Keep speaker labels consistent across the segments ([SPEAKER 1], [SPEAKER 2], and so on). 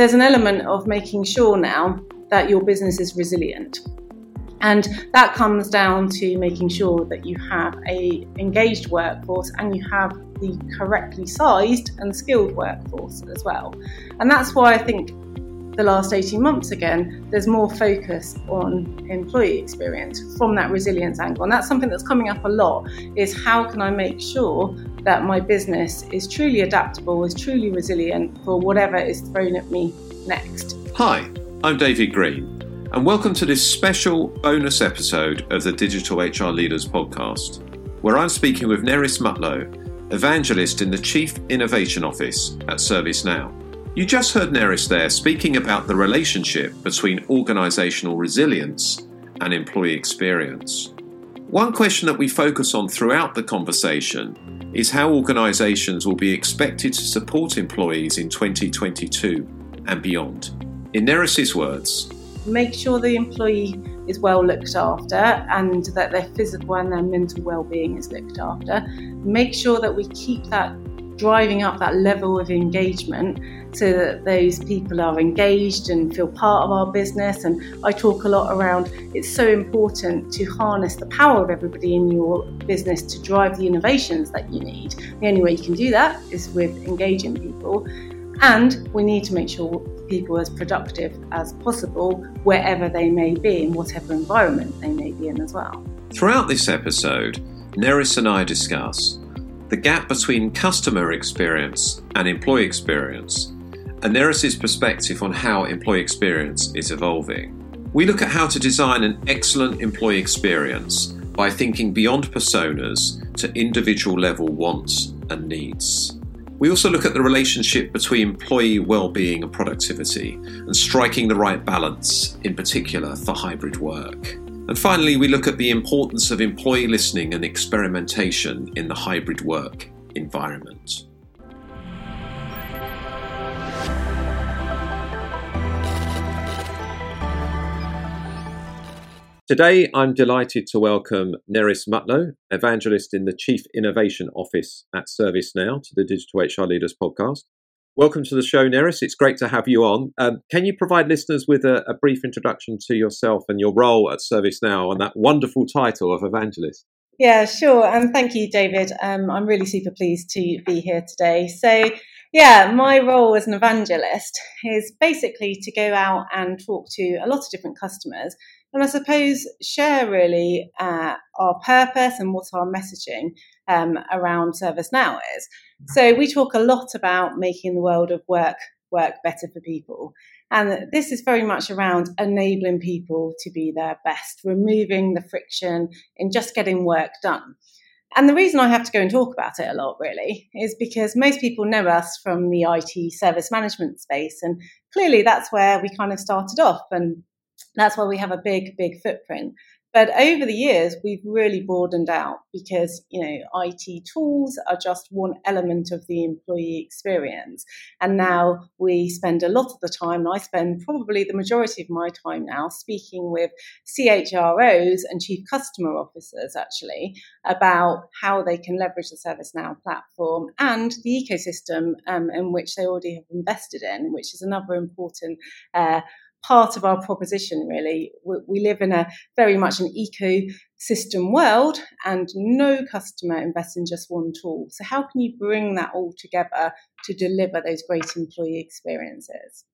[SPEAKER 1] there's an element of making sure now that your business is resilient. And that comes down to making sure that you have a engaged workforce and you have the correctly sized and skilled workforce as well. And that's why I think the last 18 months again, there's more focus on employee experience from that resilience angle. And that's something that's coming up a lot is how can I make sure that my business is truly adaptable, is truly resilient for whatever is thrown at me next.
[SPEAKER 2] Hi, I'm David Green, and welcome to this special bonus episode of the Digital HR Leaders podcast, where I'm speaking with Nerys Mutlow, evangelist in the Chief Innovation Office at ServiceNow. You just heard Nerys there speaking about the relationship between organisational resilience and employee experience. One question that we focus on throughout the conversation is how organisations will be expected to support employees in 2022 and beyond. In Nerys' words,
[SPEAKER 1] make sure the employee is well looked after and that their physical and their mental well-being is looked after. Make sure that we keep that driving up that level of engagement so that those people are engaged and feel part of our business. And I talk a lot around it's so important to harness the power of everybody in your business to drive the innovations that you need. The only way you can do that is with engaging people. And we need to make sure people are as productive as possible wherever they may be, in whatever environment they may be in as well.
[SPEAKER 2] Throughout this episode, Nerys and I discuss the gap between customer experience and employee experience, and Nerys' perspective on how employee experience is evolving. We look at how to design an excellent employee experience by thinking beyond personas to individual level wants and needs. We also look at the relationship between employee well-being and productivity and striking the right balance, in particular for hybrid work. And finally, we look at the importance of employee listening and experimentation in the hybrid work environment. Today, I'm delighted to welcome Nerys Mutlow, evangelist in the Chief Innovation Office at ServiceNow, to the Digital HR Leaders podcast. Welcome to the show, Nerys. It's great to have you on. Um, can you provide listeners with a, a, brief introduction to yourself and your role at ServiceNow and that wonderful title of evangelist?
[SPEAKER 1] Yeah, sure. And thank you, David. Um, I'm really super pleased to be here today. So, yeah, my role as an evangelist is basically to go out and talk to a lot of different customers and I suppose share really uh, our purpose and what our messaging um, around ServiceNow is. So we talk a lot about making the world of work work better for people. And this is very much around enabling people to be their best, removing the friction in just getting work done. And the reason I have to go and talk about it a lot, really, is because most people know us from the IT service management space. And clearly that's where we kind of started off. And that's why we have a big, big footprint. But over the years, we've really broadened out because, you know, IT tools are just one element of the employee experience. And now we spend a lot of the time, and I spend probably the majority of my time now speaking with CHROs and chief customer officers actually about how they can leverage the ServiceNow platform and the ecosystem um, in which they already have invested in, which is another important uh, part of our proposition, really. We live in a very much an ecosystem world, and no customer invests in just one tool. So, how can you bring that all together to deliver those great employee experiences?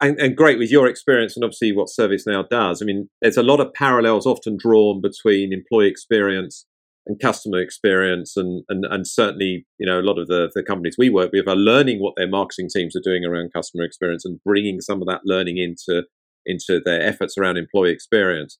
[SPEAKER 2] And, and, great with your experience and obviously what ServiceNow does. I mean, there's a lot of parallels often drawn between employee experience and customer experience and, and, and certainly you know a lot of the, the companies we work with are learning what their marketing teams are doing around customer experience and bringing some of that learning into into their efforts around employee experience.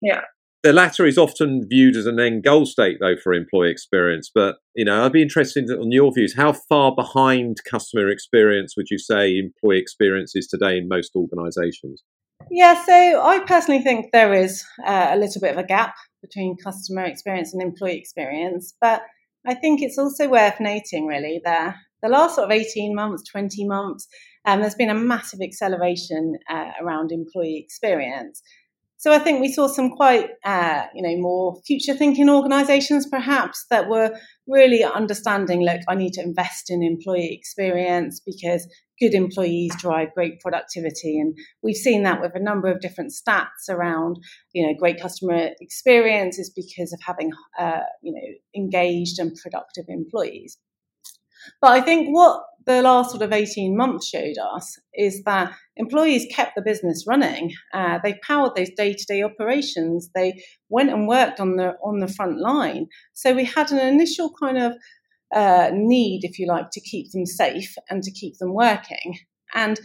[SPEAKER 1] Yeah.
[SPEAKER 2] The latter is often viewed as an end goal state though for employee experience but you know i'd be interested in your views how far behind customer experience would you say employee experience is today in most organizations
[SPEAKER 1] yeah, so I personally think there is uh, a little bit of a gap between customer experience and employee experience, but I think it's also worth noting really that the last sort of 18 months, 20 months, um, there's been a massive acceleration uh, around employee experience. So I think we saw some quite, uh, you know, more future thinking organisations perhaps that were really understanding. Look, I need to invest in employee experience because good employees drive great productivity. And we've seen that with a number of different stats around, you know, great customer experience is because of having, uh, you know, engaged and productive employees. But I think what the last sort of 18 months showed us is that employees kept the business running. Uh, they powered those day-to-day operations. They went and worked on the on the front line. So we had an initial kind of uh, need, if you like, to keep them safe and to keep them working. And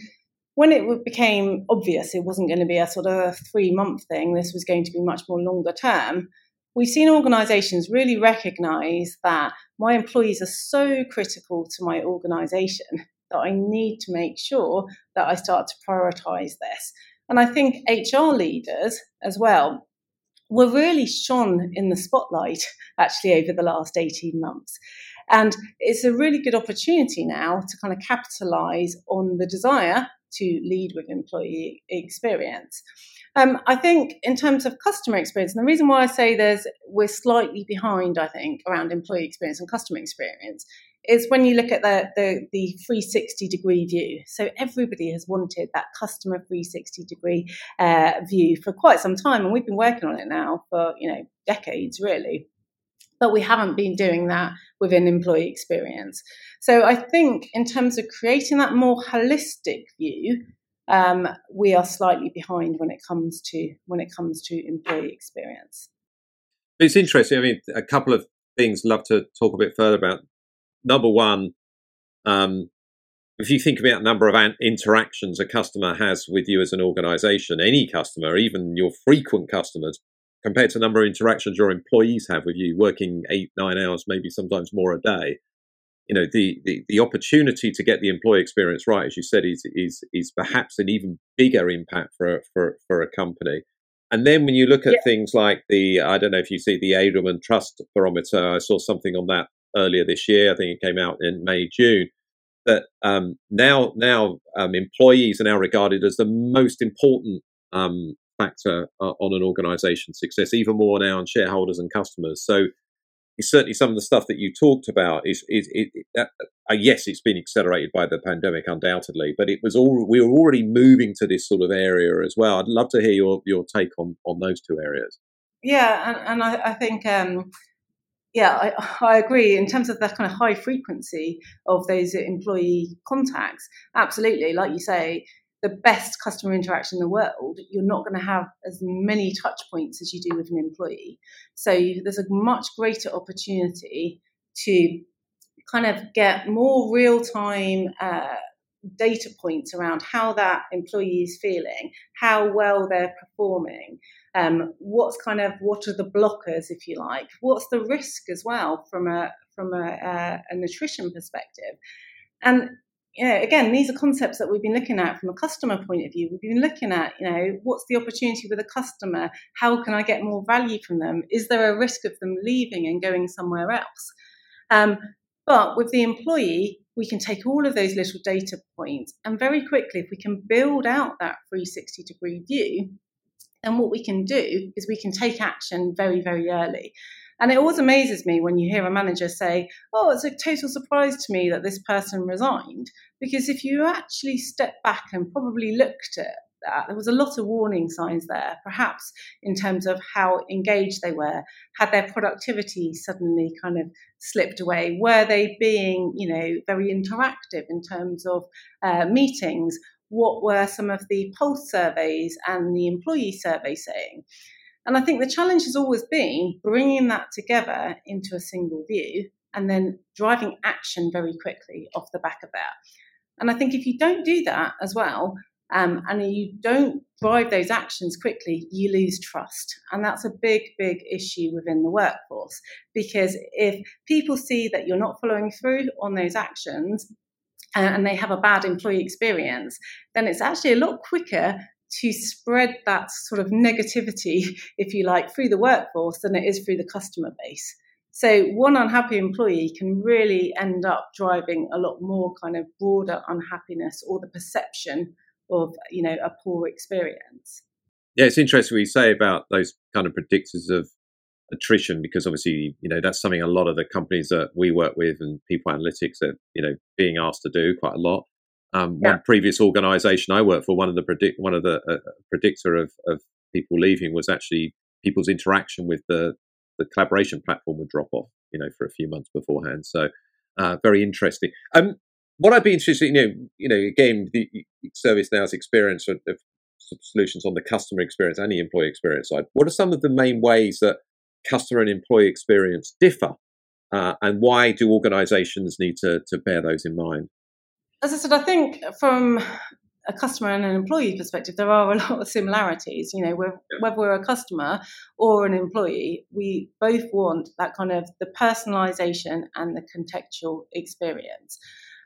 [SPEAKER 1] when it became obvious it wasn't going to be a sort of three month thing, this was going to be much more longer term, we've seen organizations really recognize that my employees are so critical to my organization that I need to make sure that I start to prioritize this. And I think HR leaders as well were really shone in the spotlight actually over the last 18 months. And it's a really good opportunity now to kind of capitalize on the desire to lead with employee experience. Um, I think in terms of customer experience, and the reason why I say there's we're slightly behind, I think, around employee experience and customer experience is when you look at the, the, the 360 degree view. So everybody has wanted that customer 360 degree uh, view for quite some time, and we've been working on it now for you know decades, really but we haven't been doing that within employee experience. So I think in terms of creating that more holistic view, um, we are slightly behind when it comes to when it comes to employee experience.
[SPEAKER 2] It's interesting. I mean, a couple of things love to talk a bit further about. Number one, um, if you think about the number of interactions a customer has with you as an organization, any customer, even your frequent customers, compared to the number of interactions your employees have with you working eight, nine hours, maybe sometimes more a day. You know, the, the, the opportunity to get the employee experience right, as you said, is, is, is perhaps an even bigger impact for, for, for a company. And then when you look at yeah. things like the, I don't know if you see the Edelman Trust Barometer, I saw something on that earlier this year. I think it came out in May, June. That um, now, now um, employees are now regarded as the most important um, factor uh, on an organization's success, even more now on shareholders and customers. So certainly some of the stuff that you talked about is, is it, uh, yes, it's been accelerated by the pandemic, undoubtedly, but it was all we were already moving to this sort of area as well. I'd love to hear your, your take on, on those two areas.
[SPEAKER 1] Yeah, and, and I, I think um, yeah, I, I, agree. In terms of the kind of high frequency of those employee contacts, absolutely. Like you say, the best customer interaction in the world, you're not going to have as many touch points as you do with an employee. So there's a much greater opportunity to kind of get more real time uh, data points around how that employee is feeling, how well they're performing. Um, what's kind of what are the blockers, if you like? What's the risk as well from a from a, uh, a attrition perspective? And know, again, these are concepts that we've been looking at from a customer point of view. We've been looking at, you know, what's the opportunity with a customer? How can I get more value from them? Is there a risk of them leaving and going somewhere else? Um, but with the employee, we can take all of those little data points and very quickly, if we can build out that 360 degree view, then what we can do is we can take action very, very early. And it always amazes me when you hear a manager say, Oh, it's a total surprise to me that this person resigned. Because if you actually step back and probably looked at that, there was a lot of warning signs there, perhaps in terms of how engaged they were. Had their productivity suddenly kind of slipped away? Were they being, you know, very interactive in terms of uh, meetings? What were some of the pulse surveys and the employee survey saying? And I think the challenge has always been bringing that together into a single view and then driving action very quickly off the back of that. And I think if you don't do that as well, um, and you don't drive those actions quickly, you lose trust. And that's a big, big issue within the workforce. Because if people see that you're not following through on those actions, uh, and they have a bad employee experience, then it's actually a lot quicker to spread that sort of negativity, if you like, through the workforce than it is through the customer base. So one unhappy employee can really end up driving a lot more kind of broader unhappiness or the perception of, you know, a poor experience.
[SPEAKER 2] Yeah, it's interesting what you say about those kind of predictors of attrition because obviously, you know, that's something a lot of the companies that we work with and people analytics are, you know, being asked to do quite a lot. Um, yeah. One previous organisation I worked for, one of the predict one of the uh, predictor of, of people leaving was actually people's interaction with the the collaboration platform would drop off, you know, for a few months beforehand. So uh, very interesting. Um, what I'd be interested, you know, you know, again, the ServiceNow's experience of, of solutions on the customer experience and the employee experience side. What are some of the main ways that customer and employee experience differ, uh, and why do organisations need to to bear those in mind?
[SPEAKER 1] As I said, I think from a customer and an employee perspective, there are a lot of similarities. You know, whether we're a customer or an employee, we both want that kind of the personalisation and the contextual experience.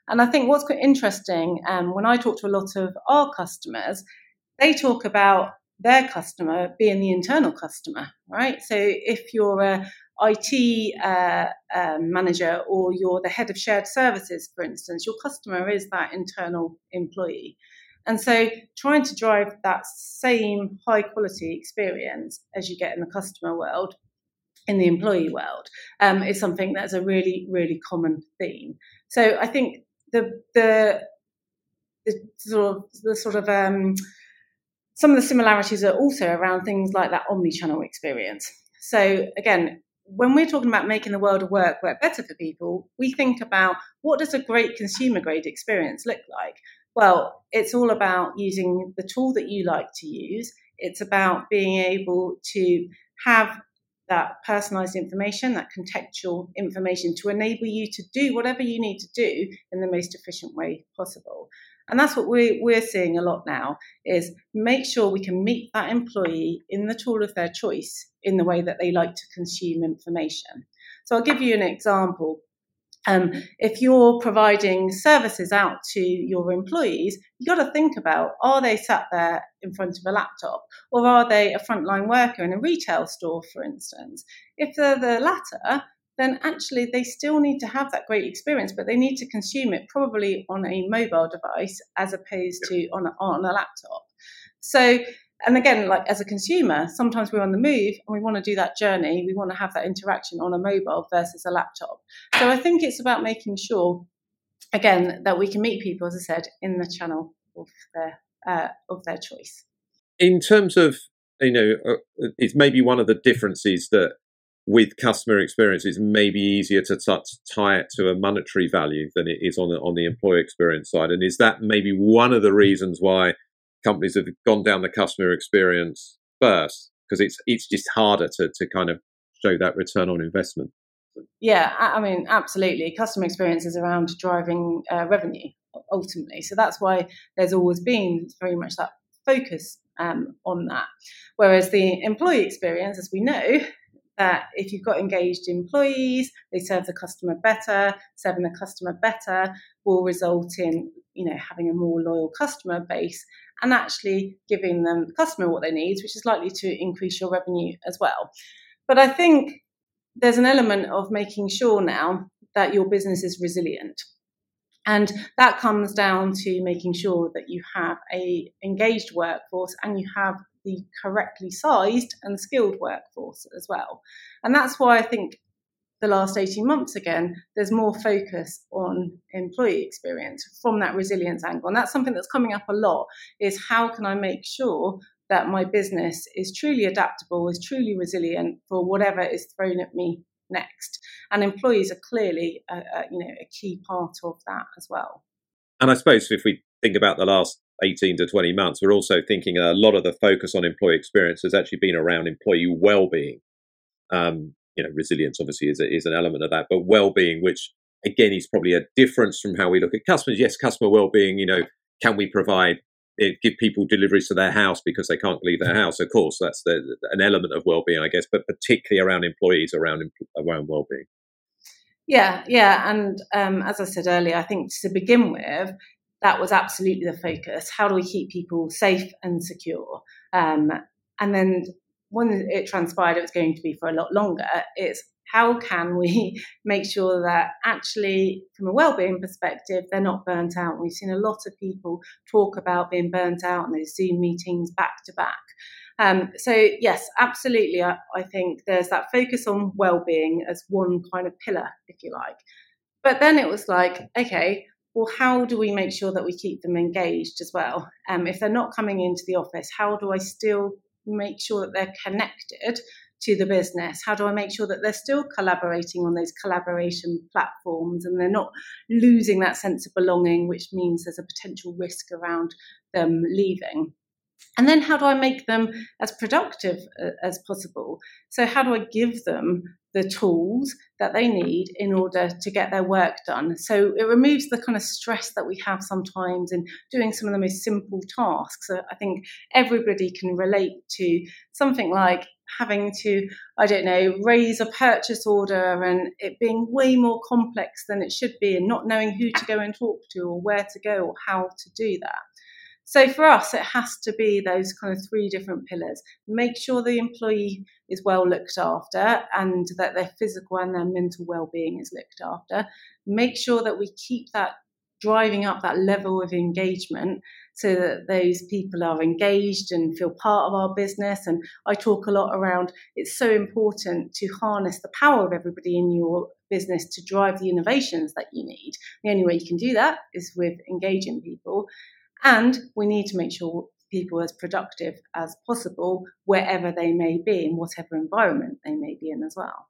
[SPEAKER 1] And I think what's quite interesting, um, when I talk to a lot of our customers, they talk about their customer being the internal customer, right? So if you're a IT uh, um, manager or you're the head of shared services, for instance, your customer is that internal employee. And so trying to drive that same high quality experience as you get in the customer world in the employee world um, is something that's a really, really common theme. So I think the the, the sort of the sort of um, some of the similarities are also around things like that omni-channel experience. So again, when we're talking about making the world of work work better for people, we think about what does a great consumer grade experience look like? Well, it's all about using the tool that you like to use. It's about being able to have that personalized information, that contextual information to enable you to do whatever you need to do in the most efficient way possible. And that's what we, we're seeing a lot now is make sure we can meet that employee in the tool of their choice in the way that they like to consume information. So I'll give you an example. Um, if you're providing services out to your employees, you've got to think about are they sat there in front of a laptop or are they a frontline worker in a retail store, for instance? If they're the latter, then actually they still need to have that great experience, but they need to consume it probably on a mobile device as opposed to on a, on a laptop. So and again, like as a consumer, sometimes we're on the move and we want to do that journey. We want to have that interaction on a mobile versus a laptop. So I think it's about making sure, again, that we can meet people, as I said, in the channel of their uh, of their choice.
[SPEAKER 2] In terms of, you know, uh, it's maybe one of the differences that with customer experience, it's maybe easier to t- tie it to a monetary value than it is on the, on the employee experience side. And is that maybe one of the reasons why companies have gone down the customer experience first because it's it's just harder to to kind of show that return on investment.
[SPEAKER 1] Yeah, I mean, absolutely. Customer experience is around driving uh, revenue ultimately, so that's why there's always been very much that focus um, on that. Whereas the employee experience, as we know, that if you've got engaged employees, they serve the customer better, serving the customer better will result in you know having a more loyal customer base and actually giving them the customer what they need, which is likely to increase your revenue as well. But I think there's an element of making sure now that your business is resilient. And that comes down to making sure that you have a engaged workforce and you have the correctly sized and skilled workforce as well. And that's why I think the last 18 months again, there's more focus on employee experience from that resilience angle. And that's something that's coming up a lot is how can I make sure that my business is truly adaptable, is truly resilient for whatever is thrown at me next. And employees are clearly a, a, you know a key part of that as well.
[SPEAKER 2] And I suppose if we think about the last 18 to 20 months, we're also thinking a lot of the focus on employee experience has actually been around employee well-being. Um, you know, resilience obviously is, a, is an element of that, but well-being, which again is probably a difference from how we look at customers. Yes, customer well-being, you know, can we provide it, eh, give people deliveries to their house because they can't leave their house? Of course, that's the, an element of well-being, I guess, but particularly around employees, around around well-being.
[SPEAKER 1] Yeah, yeah, and um, as I said earlier, I think to begin with, that was absolutely the focus. How do we keep people safe and secure? Um, and then when it transpired it was going to be for a lot longer, it's how can we make sure that actually, from a well-being perspective, they're not burnt out? We've seen a lot of people talk about being burnt out in those Zoom meetings back to back. Um, so yes, absolutely. I, I think there's that focus on well-being as one kind of pillar, if you like. But then it was like, okay, well, how do we make sure that we keep them engaged as well? Um, if they're not coming into the office, how do I still make sure that they're connected to the business? How do I make sure that they're still collaborating on those collaboration platforms and they're not losing that sense of belonging, which means there's a potential risk around them leaving? And then how do I make them as productive uh, as possible? So, how do I give them the tools that they need in order to get their work done? So, it removes the kind of stress that we have sometimes in doing some of the most simple tasks. I think everybody can relate to something like having to, I don't know, raise a purchase order and it being way more complex than it should be and not knowing who to go and talk to or where to go or how to do that. So for us, it has to be those kind of three different pillars. Make sure the employee is well looked after and that their physical and their mental well-being is looked after. Make sure that we keep that driving up that level of engagement so that those people are engaged and feel part of our business. And I talk a lot around it's so important to harness the power of everybody in your business to drive the innovations that you need. The only way you can do that is with engaging people. And we need to make sure people are as productive as possible wherever they may be in whatever environment they may be in as well.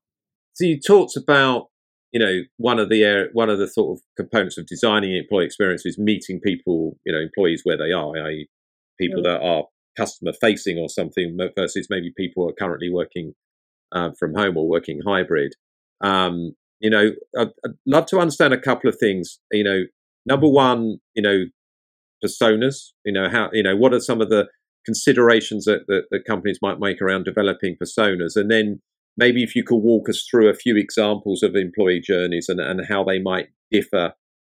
[SPEAKER 2] So you talked about you know one of the one of the sort of components of designing employee experience is meeting people you know employees where they are i.e. people that are customer facing or something versus maybe people who are currently working uh, from home or working hybrid um, you know I'd, I'd love to understand a couple of things you know number one you know personas? You know, how you know what are some of the considerations that, that, that companies might make around developing personas, and then maybe if you could walk us through a few examples of employee journeys and, and how they might differ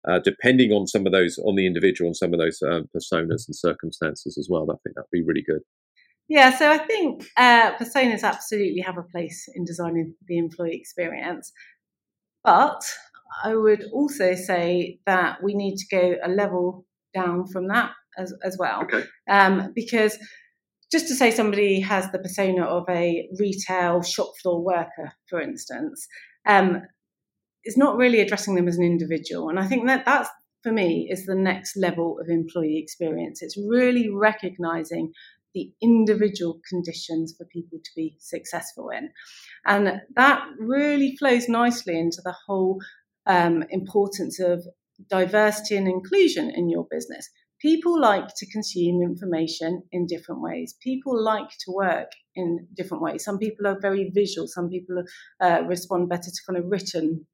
[SPEAKER 2] uh, depending on some of those on the individual and some of those um, personas and circumstances as well. I think that'd be really good.
[SPEAKER 1] Yeah, so I think uh, personas absolutely have a place in designing the employee experience, but I would also say that we need to go a level down from that as, as well.
[SPEAKER 2] Okay.
[SPEAKER 1] Um, because just to say somebody has the persona of a retail shop floor worker, for instance, um, is not really addressing them as an individual. And I think that that's for me is the next level of employee experience. It's really recognizing the individual conditions for people to be successful in. And that really flows nicely into the whole um, importance of diversity and inclusion in your business. People like to consume information in different ways. People like to work in different ways. Some people are very visual. Some people uh, respond better to kind of written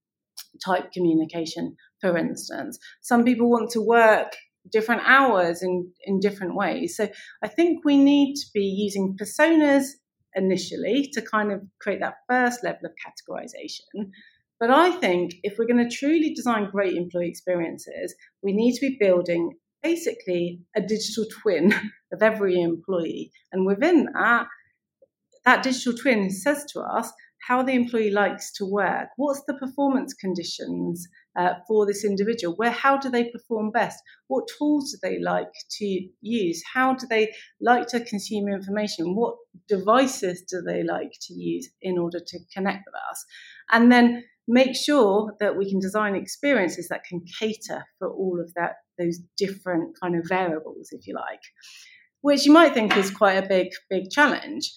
[SPEAKER 1] type communication, for instance. Some people want to work different hours in, in different ways. So I think we need to be using personas initially to kind of create that first level of categorization. But I think if we're going to truly design great employee experiences, we need to be building basically a digital twin of every employee. And within that, that digital twin says to us how the employee likes to work, what's the performance conditions uh, for this individual, where how do they perform best, what tools do they like to use, how do they like to consume information, what devices do they like to use in order to connect with us, and then make sure that we can design experiences that can cater for all of that those different kind of variables if you like which you might think is quite a big big challenge.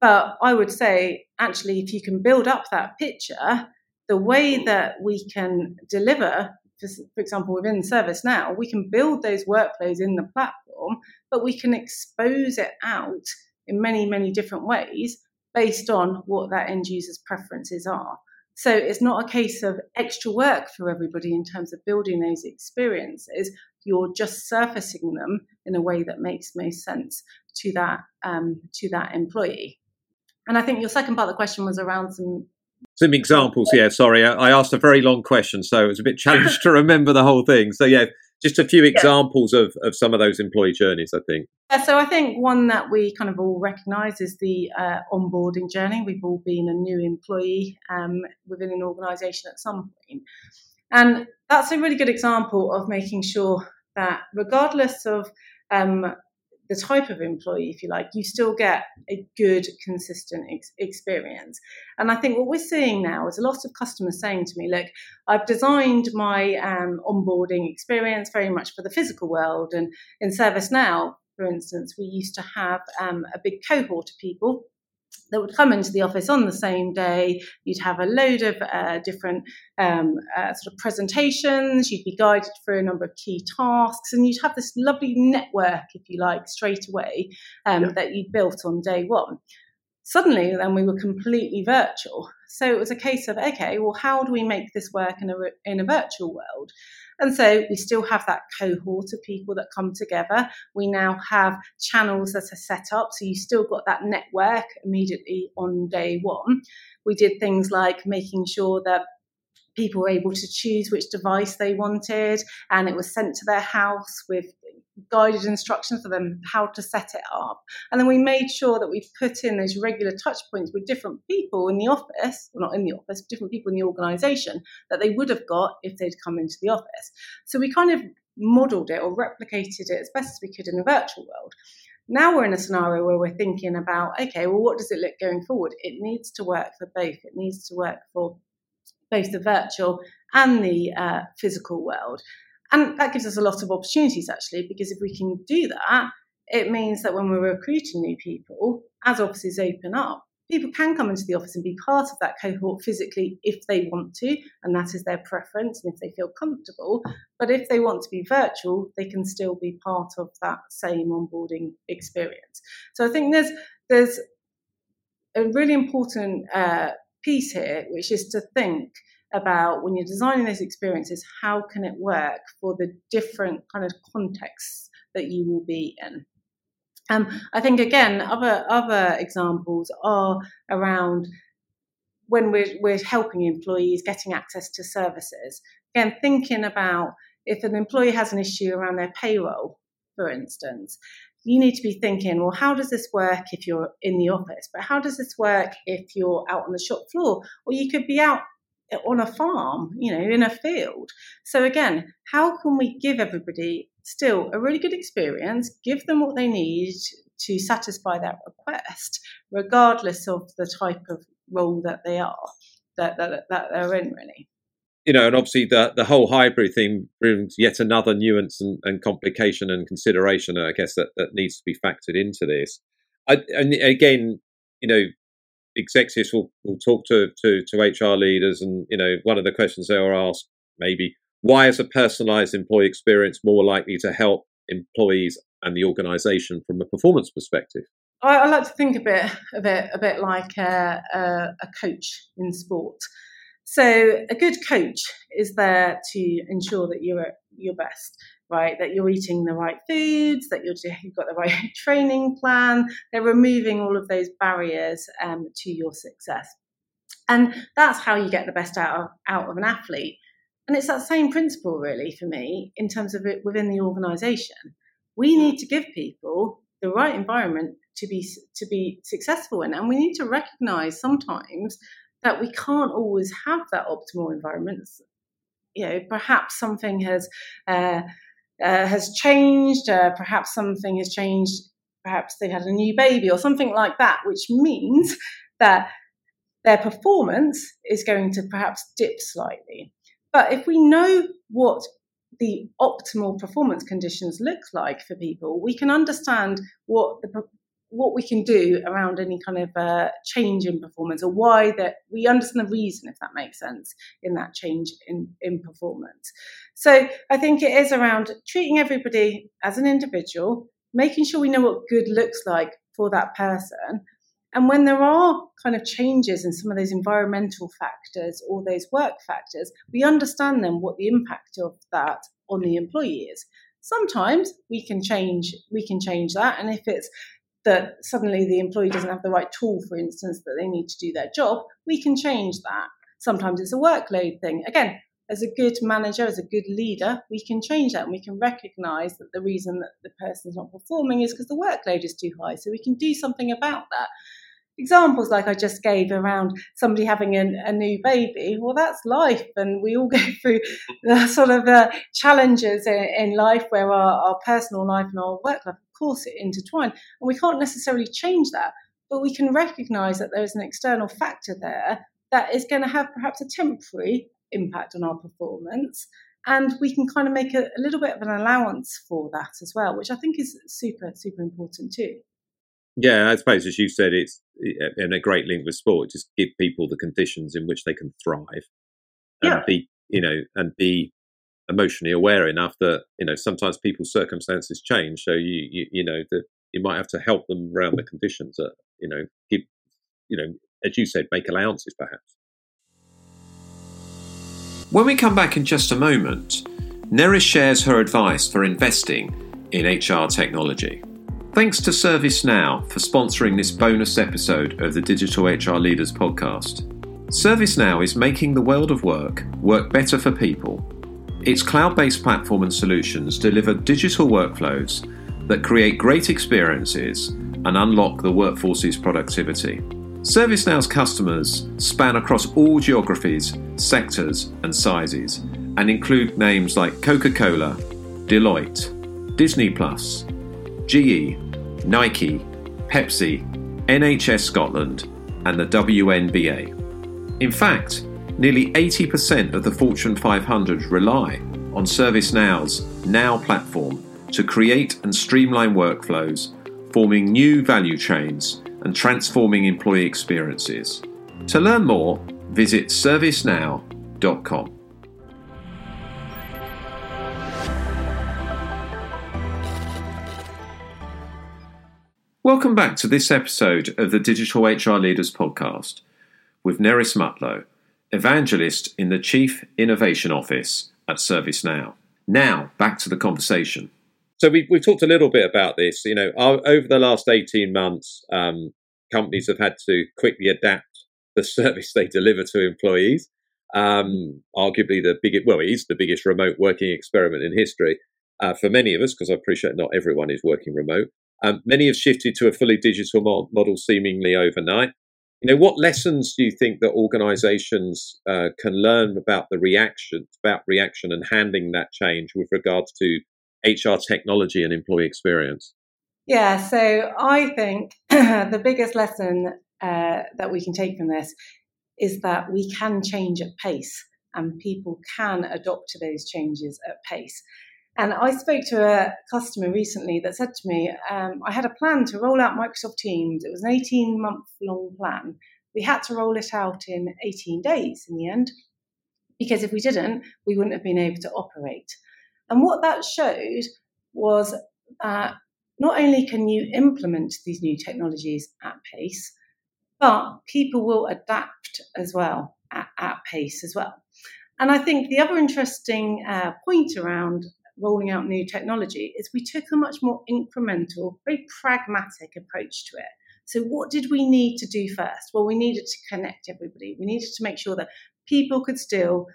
[SPEAKER 1] But i would say actually if you can build up that picture the way that we can deliver for example within ServiceNow we can build those workflows in the platform but we can expose it out in many many different ways based on what that end user's preferences are so it's not a case of extra work for everybody in terms of building those experiences. You're just surfacing them in a way that makes most sense to that um, to that employee. And I think your second part of the question was around some
[SPEAKER 2] some examples. Yeah, sorry, I asked a very long question, so it was a bit challenged to remember the whole thing. So yeah, just a few examples yeah. of, of some of those employee journeys, I think.
[SPEAKER 1] Yeah, so I think one that we kind of all recognise is the uh, onboarding journey. We've all been a new employee um, within an organisation at some point. And that's a really good example of making sure that regardless of um, the type of employee, if you like, you still get a good, consistent ex- experience. And I think what we're seeing now is a lot of customers saying to me, look, I've designed my um, onboarding experience very much for the physical world. And in ServiceNow, for instance, we used to have um, a big cohort of people that would come into the office on the same day. You'd have a load of uh, different um, uh, sort of presentations. You'd be guided through a number of key tasks, and you'd have this lovely network, if you like, straight away um, yeah. that you'd built on day one. Suddenly, then we were completely virtual. So it was a case of okay, well, how do we make this work in a in a virtual world? And so we still have that cohort of people that come together. We now have channels that are set up. So you still got that network immediately on day one. We did things like making sure that people were able to choose which device they wanted and it was sent to their house with guided instructions for them how to set it up. And then we made sure that we put in those regular touch points with different people in the office, well, not in the office, different people in the organization that they would have got if they'd come into the office. So we kind of modeled it or replicated it as best as we could in the virtual world. Now we're in a scenario where we're thinking about, okay, well, what does it look going forward? It needs to work for both. It needs to work for both the virtual and the uh, physical world. And that gives us a lot of opportunities actually, because if we can do that, it means that when we're recruiting new people, as offices open up, people can come into the office and be part of that cohort physically if they want to, and that is their preference and if they feel comfortable. But if they want to be virtual, they can still be part of that same onboarding experience. So I think there's there's a really important uh, piece here, which is to think about when you're designing those experiences, how can it work for the different kind of contexts that you will be in. Um, I think again, other other examples are around when we're we're helping employees getting access to services. Again, thinking about if an employee has an issue around their payroll, for instance, you need to be thinking, well, how does this work if you're in the office? But how does this work if you're out on the shop floor? Or you could be out on a farm, you know, in a field. So again, how can we give everybody still a really good experience, give them what they need to satisfy that request, regardless of the type of role that they are, that, that, that they're in, really.
[SPEAKER 2] You know, and obviously the, the whole hybrid thing brings yet another nuance and, and complication and consideration, I guess, that, that needs to be factored into this. I, and again, you know, executives will, will talk to, to, to HR leaders, and you know, one of the questions they are asked maybe why is a personalized employee experience more likely to help employees and the organization from a performance perspective?
[SPEAKER 1] I, I like to think a bit of it a bit like a, a, a coach in sport. So a good coach is there to ensure that you're at your best right? That you're eating the right foods, that you're, you've got the right training plan. They're removing all of those barriers um, to your success. And that's how you get the best out of, out of an athlete. And it's that same principle, really, for me, in terms of it within the organization. We need to give people the right environment to be to be successful in, and we need to recognize sometimes that we can't always have that optimal environment. You know, perhaps something has uh, uh, has changed. Uh, perhaps something has changed. Perhaps they've had a new baby or something like that, which means that their performance is going to perhaps dip slightly. But if we know what the optimal performance conditions look like for people, we can understand what the what we can do around any kind of uh, change in performance or why that we understand the reason if that makes sense in that change in, in performance. So i think it is around treating everybody as an individual making sure we know what good looks like for that person and when there are kind of changes in some of those environmental factors or those work factors we understand then what the impact of that on the employee is. Sometimes we can change we can change that and if it's that suddenly the employee doesn't have the right tool, for instance, that they need to do their job, we can change that. Sometimes it's a workload thing. Again, as a good manager, as a good leader, we can change that and we can recognize that the reason that the person's not performing is because the workload is too high. So we can do something about that examples like I just gave around somebody having a, a, new baby, well, that's life, and we all go through the sort of uh, challenges in, in, life where our, our, personal life and our work life, course it intertwined. And we can't necessarily change that, but we can recognize that there's an external factor there that is going to have perhaps a temporary impact on our performance. And we can kind of make a, a little bit of an allowance for that as well, which I think is super, super important too.
[SPEAKER 2] Yeah, I suppose as you said, it's eh, eh, in a great link with sport. Just give people the conditions in which they can thrive, and yeah. be you know, and be emotionally aware enough that you know sometimes people's circumstances change. So you you, you know that you might have to help them around the conditions that you know give you know as you said make allowances perhaps. When we come back in just a moment, Nerys shares her advice for investing in HR technology. Thanks to ServiceNow for sponsoring this bonus episode of the Digital HR Leaders podcast. ServiceNow is making the world of work work better for people. Its cloud based platform and solutions deliver digital workflows that create great experiences and unlock the workforce's productivity. ServiceNow's customers span across all geographies, sectors, and sizes, and include names like Coca Cola, Deloitte, Disney Plus, GE, Nike, Pepsi, NHS Scotland, and the WNBA. In fact, nearly 80% of the Fortune 500 rely on ServiceNow's Now platform to create and streamline workflows, forming new value chains and transforming employee experiences. To learn more, visit servicenow.com. Welcome back to this episode of the Digital HR Leaders Podcast with Nerys Mutlow, evangelist in the Chief Innovation Office at ServiceNow. Now, back to the conversation. So we, we've talked a little bit about this. You know, over the last 18 months, um, companies have had to quickly adapt the service they deliver to employees. Um, arguably the biggest, well, it is the biggest remote working experiment in history uh, for many of us, because I appreciate not everyone is working remote. Um, many have shifted to a fully digital model seemingly overnight. You know, what lessons do you think that organisations uh, can learn about the reaction, about reaction and handling that change with regards to HR technology and employee experience?
[SPEAKER 1] Yeah, so I think the biggest lesson uh, that we can take from this is that we can change at pace and people can adopt to those changes at pace. And I spoke to a customer recently that said to me, um, I had a plan to roll out Microsoft Teams. It was an 18 month long plan. We had to roll it out in 18 days in the end, because if we didn't, we wouldn't have been able to operate. And what that showed was that not only can you implement these new technologies at pace, but people will adapt as well at, at pace as well. And I think the other interesting uh, point around rolling out new technology is we took a much more incremental, very pragmatic approach to it. So, what did we need to do first? Well, we needed to connect everybody. We needed to make sure that people could still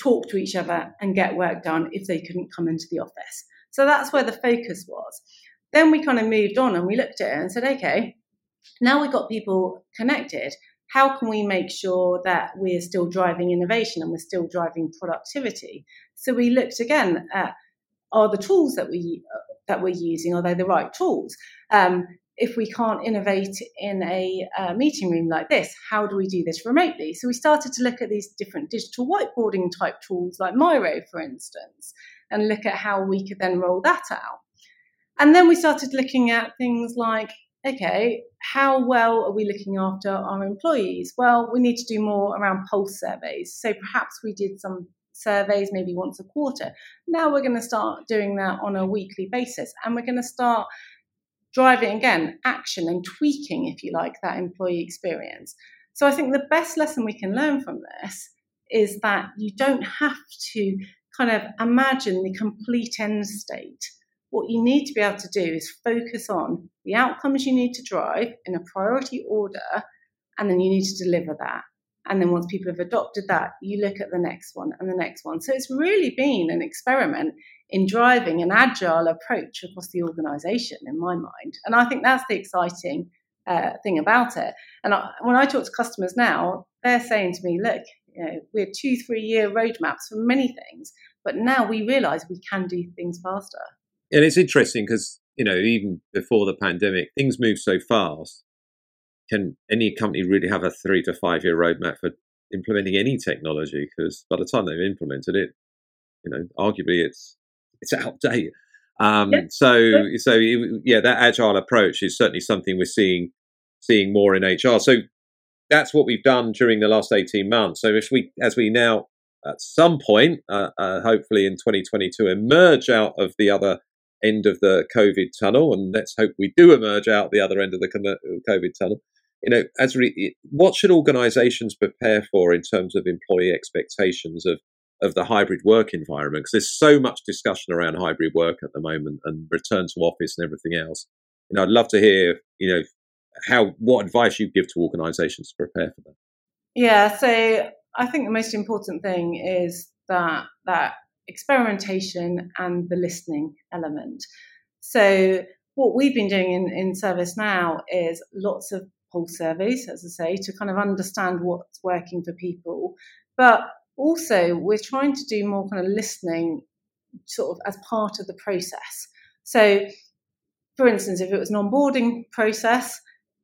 [SPEAKER 1] talk to each other and get work done if they couldn't come into the office. So, that's where the focus was. Then we kind of moved on and we looked at it and said, okay, now we've got people connected. How can we make sure that we're still driving innovation and we're still driving productivity? So we looked again at are the tools that we that we're using are they the right tools? Um, if we can't innovate in a uh, meeting room like this, how do we do this remotely? So we started to look at these different digital whiteboarding type tools like Miro, for instance, and look at how we could then roll that out. And then we started looking at things like, okay, how well are we looking after our employees? Well, we need to do more around pulse surveys. So perhaps we did some surveys maybe once a quarter. Now we're going to start doing that on a weekly basis and we're going to start driving again action and tweaking, if you like, that employee experience. So I think the best lesson we can learn from this is that you don't have to kind of imagine the complete end state. What you need to be able to do is focus on the outcomes you need to drive in a priority order, and then you need to deliver that. And then once people have adopted that, you look at the next one and the next one. So it's really been an experiment in driving an agile approach across the organization, in my mind. And I think that's the exciting uh, thing about it. And I, when I talk to customers now, they're saying to me, look, you know, we're two, three year roadmaps for many things, but now we realize we can do things faster.
[SPEAKER 2] And it's interesting because you know, even before the pandemic, things move so fast. Can any company really have a three to five year roadmap for implementing any technology? Because by the time they've implemented it, you know, arguably it's it's outdated. Um. So, yep. so yeah, that agile approach is certainly something we're seeing seeing more in HR. So that's what we've done during the last eighteen months. So if we, as we now at some point, uh, uh, hopefully in 2022, emerge out of the other end of the COVID tunnel, and let's hope we do emerge out the other end of the COVID tunnel. You know, as re- what should organisations prepare for in terms of employee expectations of of the hybrid work environment because there's so much discussion around hybrid work at the moment and return to office and everything else. You know, I'd love to hear, you know, how what advice you give to organisations to prepare for that.
[SPEAKER 1] Yeah, so I think the most important thing is that that experimentation and the listening element. So what we've been doing in, in ServiceNow is lots of pulse surveys, as I say, to kind of understand what's working for people. But also we're trying to do more kind of listening sort of as part of the process. So, for instance, if it was an onboarding process,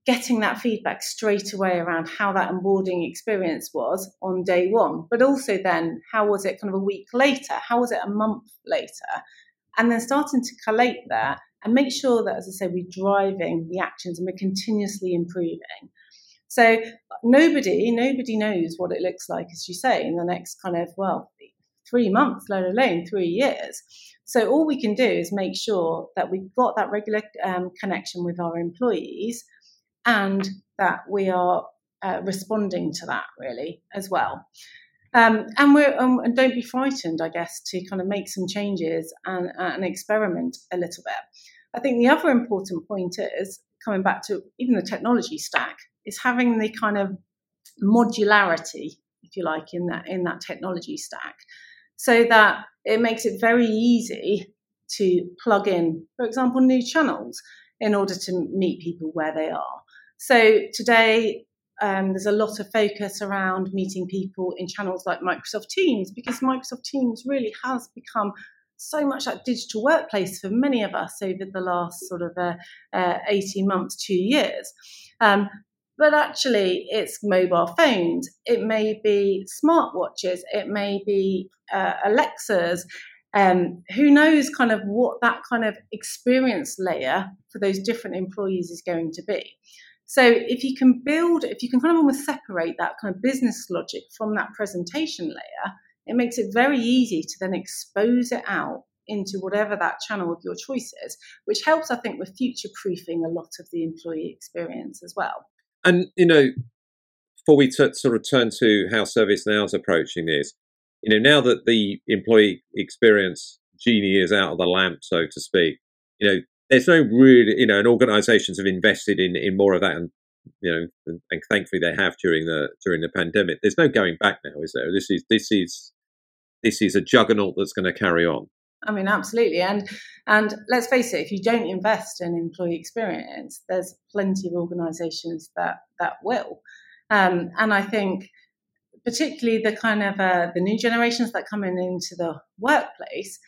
[SPEAKER 1] getting that feedback straight away around how that onboarding experience was on day one, but also then how was it kind of a week later? How was it a month later? And then starting to collate that and make sure that, as I say, we're driving the actions and we're continuously improving. So nobody, nobody knows what it looks like, as you say, in the next kind of, well, three months, let alone three years. So all we can do is make sure that we've got that regular um, connection with our employees and that we are uh, responding to that really as well. Um, and we're um, and don't be frightened, I guess, to kind of make some changes and, uh, and experiment a little bit. I think the other important point is coming back to even the technology stack is having the kind of modularity, if you like, in that in that technology stack, so that it makes it very easy to plug in, for example, new channels in order to meet people where they are. So today, um, there's a lot of focus around meeting people in channels like Microsoft Teams because Microsoft Teams really has become so much that digital workplace for many of us over the last sort of uh, uh, 18 months, two years. Um, but actually, it's mobile phones, it may be smartwatches, it may be uh, Alexas. Um, who knows kind of what that kind of experience layer for those different employees is going to be. So if you can build, if you can kind of almost separate that kind of business logic from that presentation layer, it makes it very easy to then expose it out into whatever that channel of your choice is, which helps, I think, with future proofing a lot of the employee experience as well.
[SPEAKER 2] And, you know, before we t- sort of turn to how ServiceNow is approaching this, you know, now that the employee experience genie is out of the lamp, so to speak, you know, there's no really, you know, and organisations have invested in in more of that, and you know, and, and, thankfully they have during the during the pandemic. There's no going back now, is there? This is this is this is a juggernaut that's going to carry on.
[SPEAKER 1] I mean, absolutely, and and let's face it, if you don't invest in employee experience, there's plenty of organisations that that will, um, and I think particularly the kind of uh, the new generations that come in into the workplace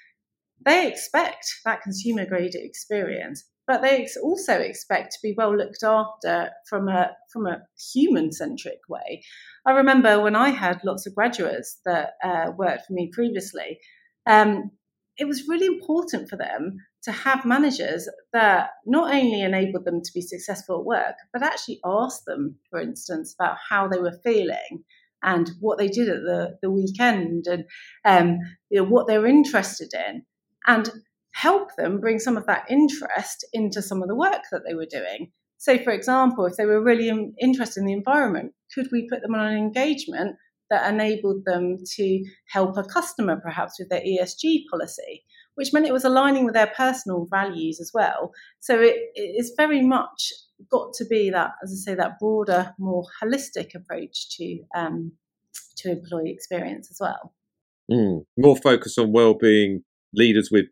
[SPEAKER 1] they expect that consumer grade experience, but they also expect to be well looked after from a from a human centric way. I remember when I had lots of graduates that uh, worked for me previously. Um, it was really important for them to have managers that not only enabled them to be successful at work, but actually asked them, for instance, about how they were feeling and what they did at the, the weekend and um, you know, what they were interested in and help them bring some of that interest into some of the work that they were doing. So, for example, if they were really interested in the environment, could we put them on an engagement that enabled them to help a customer perhaps with their ESG policy, which meant it was aligning with their personal values as well. So, it, is very much got to be that, as I say, that broader, more holistic approach to um, to employee experience as well.
[SPEAKER 2] Mm, more focus on well-being leaders with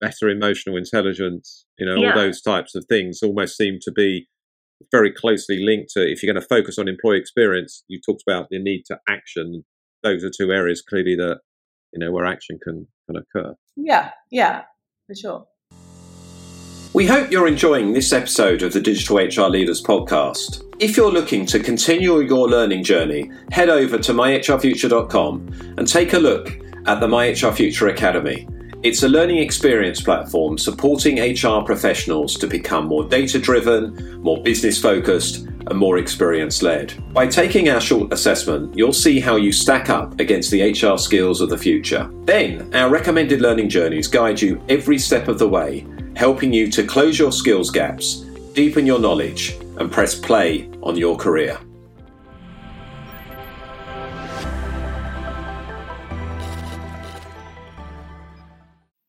[SPEAKER 2] better emotional intelligence, you know, yeah. all those types of things almost seem to be very closely linked to if you're going to focus on employee experience, you talked about the need to action. Those are two areas clearly that, you know, where action can, can occur.
[SPEAKER 1] Yeah, yeah, for sure.
[SPEAKER 2] We hope you're enjoying this episode of the Digital HR Leaders podcast. If you're looking to continue your learning journey, head over to myhrfuture.com and take a look at the MyHR Future Academy. It's a learning experience platform supporting HR professionals to become more data driven, more business focused, and more experience led. By taking our short assessment, you'll see how you stack up against the HR skills of the future. Then, our recommended learning journeys guide you every step of the way, helping you to close your skills gaps, deepen your knowledge, and press play on your career.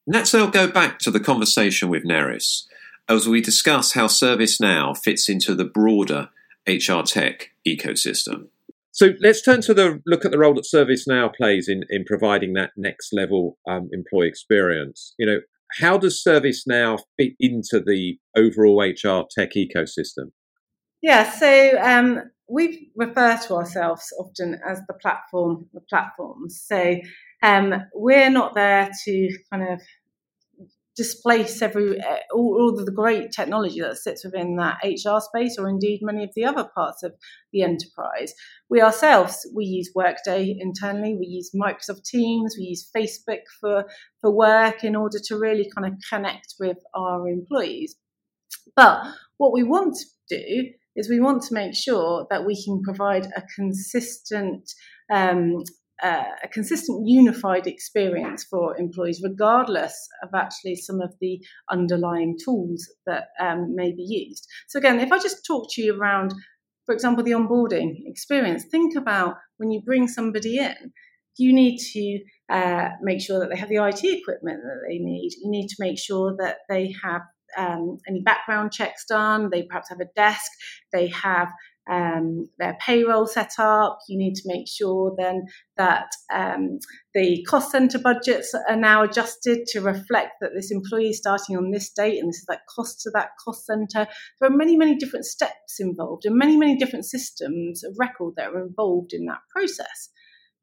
[SPEAKER 2] Let's now go back to the conversation with Nerys as we discuss how ServiceNow fits into the broader HR tech ecosystem. So let's turn to the look at the role that ServiceNow plays in, in providing that next level um, employee experience. You know, how does ServiceNow fit into the overall HR tech ecosystem?
[SPEAKER 1] Yeah, so um, we refer to ourselves often as the platform, the platforms. So um, we're not there to kind of displace every uh, all, all, of the great technology that sits within that HR space, or indeed many of the other parts of the enterprise. We ourselves we use Workday internally, we use Microsoft Teams, we use Facebook for for work in order to really kind of connect with our employees. But what we want to do is we want to make sure that we can provide a consistent um, a consistent unified experience for employees, regardless of actually some of the underlying tools that um, may be used. So, again, if I just talk to you around, for example, the onboarding experience, think about when you bring somebody in, you need to uh, make sure that they have the IT equipment that they need. You need to make sure that they have um, any background checks done. They perhaps have a desk. They have um, their payroll set up. You need to make sure then that um, the cost centre budgets are now adjusted to reflect that this employee is starting on this date and this is that cost to that cost centre. There are many, many different steps involved and many, many different systems of record that are involved in that process.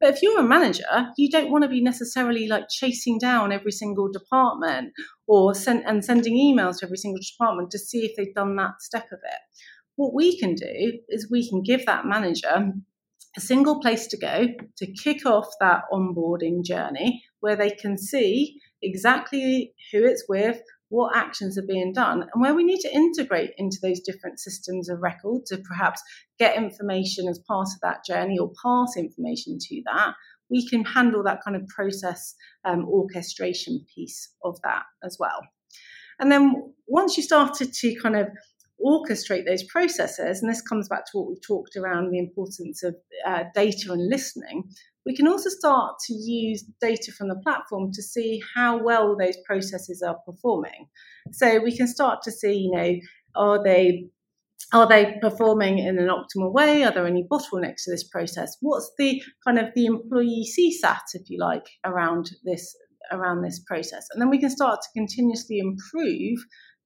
[SPEAKER 1] But if you're a manager, you don't want to be necessarily like chasing down every single department or send, and sending emails to every single department to see if they've done that step of it. What we can do is we can give that manager a single place to go to kick off that onboarding journey where they can see exactly who it's with, what actions are being done, and where we need to integrate into those different systems of record to perhaps get information as part of that journey or pass information to that. We can handle that kind of process um, orchestration piece of that as well. And then once you started to kind of orchestrate those processes, and this comes back to what we talked around the importance of uh, data and listening, we can also start to use data from the platform to see how well those processes are performing. So we can start to see, you know, are they are they performing in an optimal way? Are there any bottlenecks to this process? What's the kind of the employee CSAT, if you like, around this around this process? And then we can start to continuously improve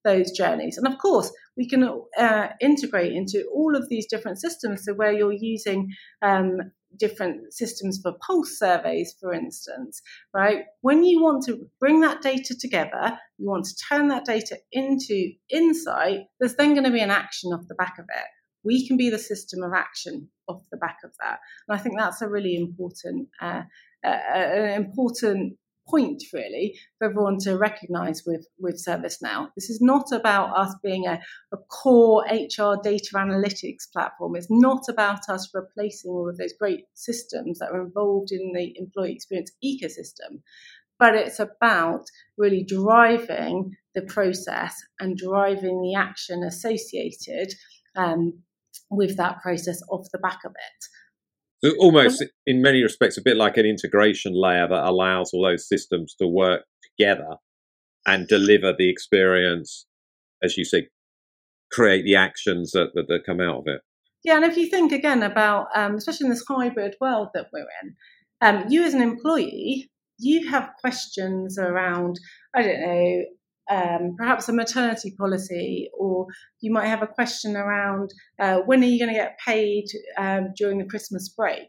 [SPEAKER 1] those journeys. And of course, we can uh, integrate into all of these different systems. So, where you're using um, different systems for pulse surveys, for instance, right? When you want to bring that data together, you want to turn that data into insight, there's then going to be an action off the back of it. We can be the system of action off the back of that. And I think that's a really important, uh, uh, an important point really for everyone to recognize with with ServiceNow. This is not about us being a, a core HR data analytics platform. It's not about us replacing all of those great systems that are involved in the employee experience ecosystem. But it's about really driving the process and driving the action associated um, with that process off the back of it.
[SPEAKER 2] Almost, in many respects, a bit like an integration layer that allows all those systems to work together and deliver the experience, as you say, create the actions that, that, that come out of it.
[SPEAKER 1] Yeah, and if you think again about, um, especially in this hybrid world that we're in, um, you as an employee, you have questions around, I don't know, um, perhaps a maternity policy, or you might have a question around uh, when are you going to get paid um, during the Christmas break,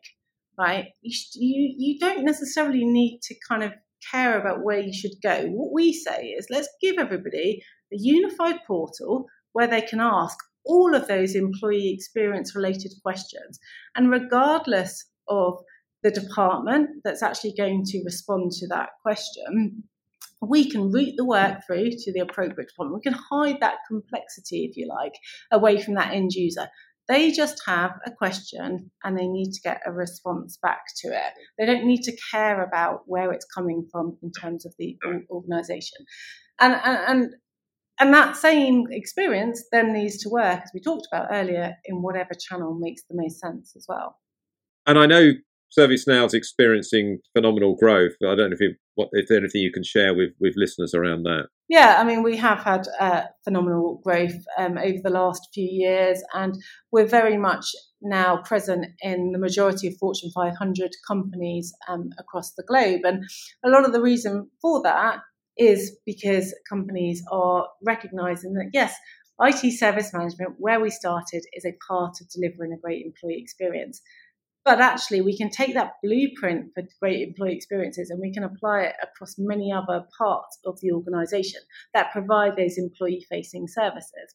[SPEAKER 1] right? You, you, you don't necessarily need to kind of care about where you should go. What we say is let's give everybody a a unified portal where they can ask all of those employee experience related questions. And regardless of the department that's actually going to respond to that question, we can route the work through to the appropriate department. We can hide that complexity, if you like, away from that end user. They just have a question and they need to get a response back to it. They don't need to care about where it's coming from in terms of the organization. And, and, and that same experience then needs to work, as we talked about earlier, in whatever channel makes the most sense as well.
[SPEAKER 2] And I know ServiceNow is experiencing phenomenal growth. I don't know if, you, what, if there's anything you can share with, with listeners around that.
[SPEAKER 1] Yeah, I mean, we have had uh, phenomenal growth um, over the last few years, and we're very much now present in the majority of Fortune 500 companies um, across the globe. And a lot of the reason for that is because companies are recognizing that, yes, IT service management, where we started, is a part of delivering a great employee experience. But actually, we can take that blueprint for great employee experiences and we can apply it across many other parts of the organization that provide those employee facing services.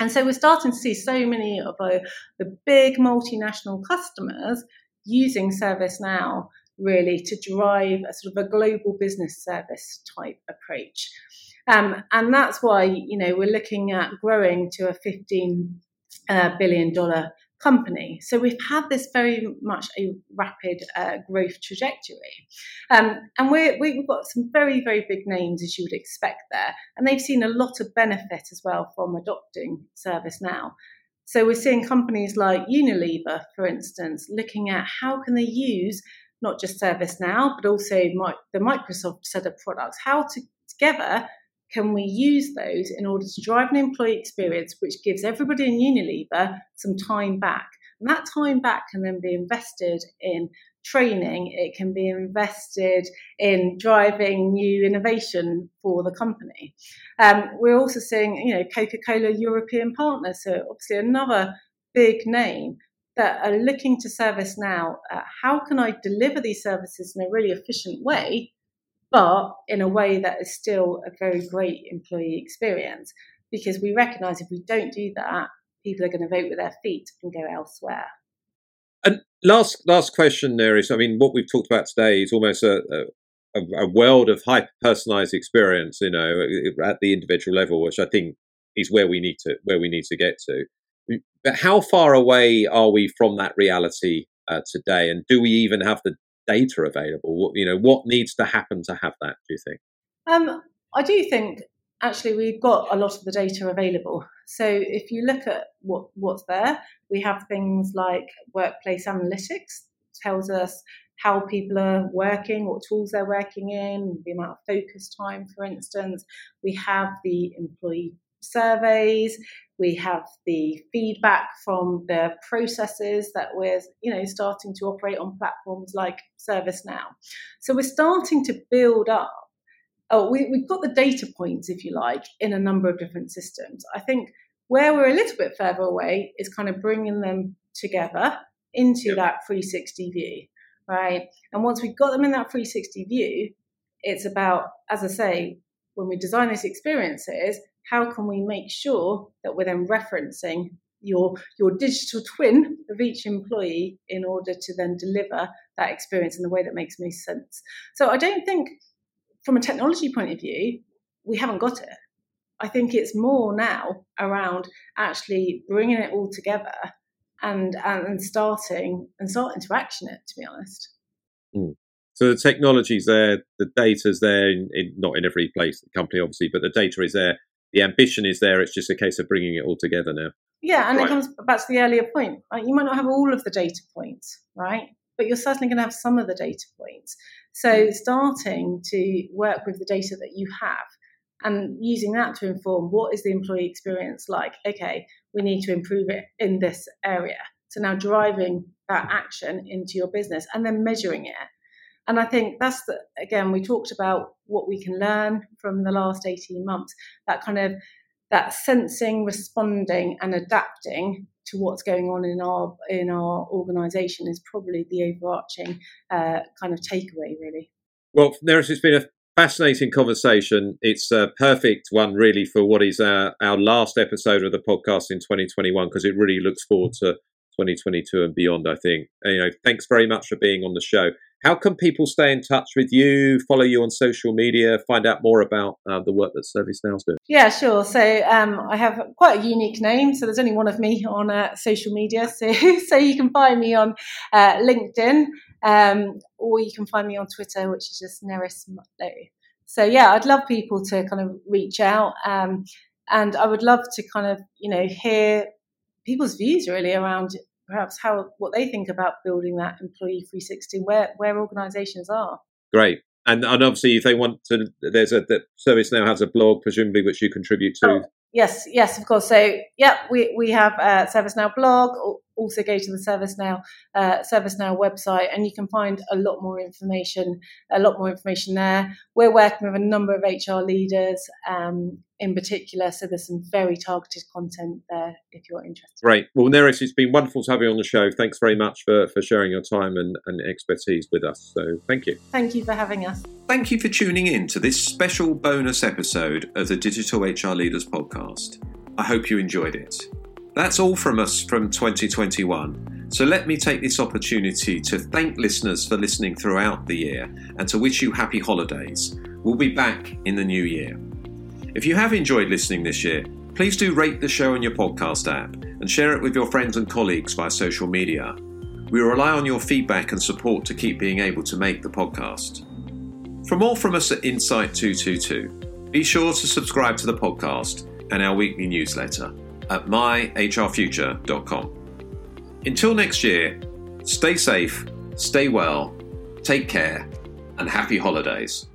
[SPEAKER 1] And so we're starting to see so many of our, the big multinational customers using ServiceNow really to drive a sort of a global business service type approach. Um, and that's why, you know, we're looking at growing to a 15 uh, billion dollar company. So we've had this very much a rapid uh, growth trajectory. Um, and we have got some very, very big names, as you would expect there. And they've seen a lot of benefit as well from adopting ServiceNow. So we're seeing companies like Unilever, for instance, looking at how can they use not just ServiceNow, but also the Microsoft set of products. How to, together can we use those in order to drive an employee experience which gives everybody in Unilever some time back? And that time back can then be invested in training, it can be invested in driving new innovation for the company. Um, we're also seeing, you know, Coca Cola European partners, so obviously another big name that are looking to ServiceNow. Uh, how can I deliver these services in a really efficient way, but in a way that is still a very great employee experience? Because we recognize if we don't do that, people are going to vote with their feet and go elsewhere.
[SPEAKER 2] And last last question there is, I mean, what we've talked about today is almost a, a, a world of hyper personalized experience, you know, at the individual level, which I think is where we need to where we need to get to. But how far away are we from that reality uh, today? And do we even have the data available? What, you know, what needs to happen to have that? Do you think?
[SPEAKER 1] Um, I do think actually we've got a lot of the data available. So if you look at what, what's there, we have things like workplace analytics tells us how people are working, what tools they're working in, the amount of focus time, for instance. We have the employee surveys. We have the feedback from the processes that we're, you know, starting to operate on platforms like ServiceNow. So we're starting to build up. Oh, we, we've got the data points, if you like, in a number of different systems. I think where we're a little bit further away is kind of bringing them together into yep. that 360 view, right? And once we've got them in that 360 view, it's about, as I say, when we design these experiences, how can we make sure that we're then referencing your your digital twin of each employee in order to then deliver that experience in the way that makes most sense. So I don't think from a technology point of view, we haven't got it. I think it's more now around actually bringing it all together and and, starting and starting to action it. To be honest.
[SPEAKER 2] Mm. So the technology's there, the data's there, in, in, not in every place, the company obviously, but the data is there the ambition is there. It's just a case of bringing it all together now.
[SPEAKER 1] Yeah, and right. it comes back to the earlier point. Right? You might not have all of the data points, right? But you're certainly going to have some of the data points. So hmm. starting to work with the data that you have and using that to inform what is the employee experience like. Okay, we need to improve it in this area. So now driving that action into your business and then measuring it and I think that's the, again, we talked about what we can learn from the last 18 months, that kind of that sensing, responding and adapting to what's going on in our in our organization is probably the overarching uh, kind of takeaway really.
[SPEAKER 2] Well, Nerys, it's been a fascinating conversation. It's a perfect one, really, for what is our, our last episode of the podcast in 2021, because it really looks forward to 2022 and beyond, I think. And, you know, thanks very much for being on the show. How can people stay in touch with you, follow you on social media, find out more about uh, the work that ServiceNow's doing?
[SPEAKER 1] Yeah, sure. So um, I have quite a unique name. So there's only one of me on uh, social media. So, so you can find me on uh, LinkedIn um, or you can find me on Twitter, which is just Nerys Mutlow. So yeah, I'd love people to kind of reach out. Um, and I would love to kind of, you know, hear people's views really around perhaps how what they think about building that employee 360 where where organizations are.
[SPEAKER 2] Great. And and obviously if they want to there's a that ServiceNow has a blog presumably which you contribute to. Oh,
[SPEAKER 1] yes yes of course. So yeah we we have a ServiceNow blog also go to the ServiceNow uh, ServiceNow website, and you can find a lot more information. A lot more information there. We're working with a number of HR leaders um, in particular, so there's some very targeted content there if you're interested.
[SPEAKER 2] Great. Well, Nerys, it's been wonderful to have you on the show. Thanks very much for, for sharing your time and, and expertise with us. So, thank you.
[SPEAKER 1] Thank you for having us.
[SPEAKER 2] Thank you for tuning in to this special bonus episode of the Digital HR Leaders podcast. I hope you enjoyed it. That's all from us from 2021. So let me take this opportunity to thank listeners for listening throughout the year and to wish you happy holidays. We'll be back in the new year. If you have enjoyed listening this year, please do rate the show on your podcast app and share it with your friends and colleagues via social media. We rely on your feedback and support to keep being able to make the podcast. For more from us at Insight 222, be sure to subscribe to the podcast and our weekly newsletter at myhrfuture.com. Until next year, stay safe, stay well, take care, and happy holidays.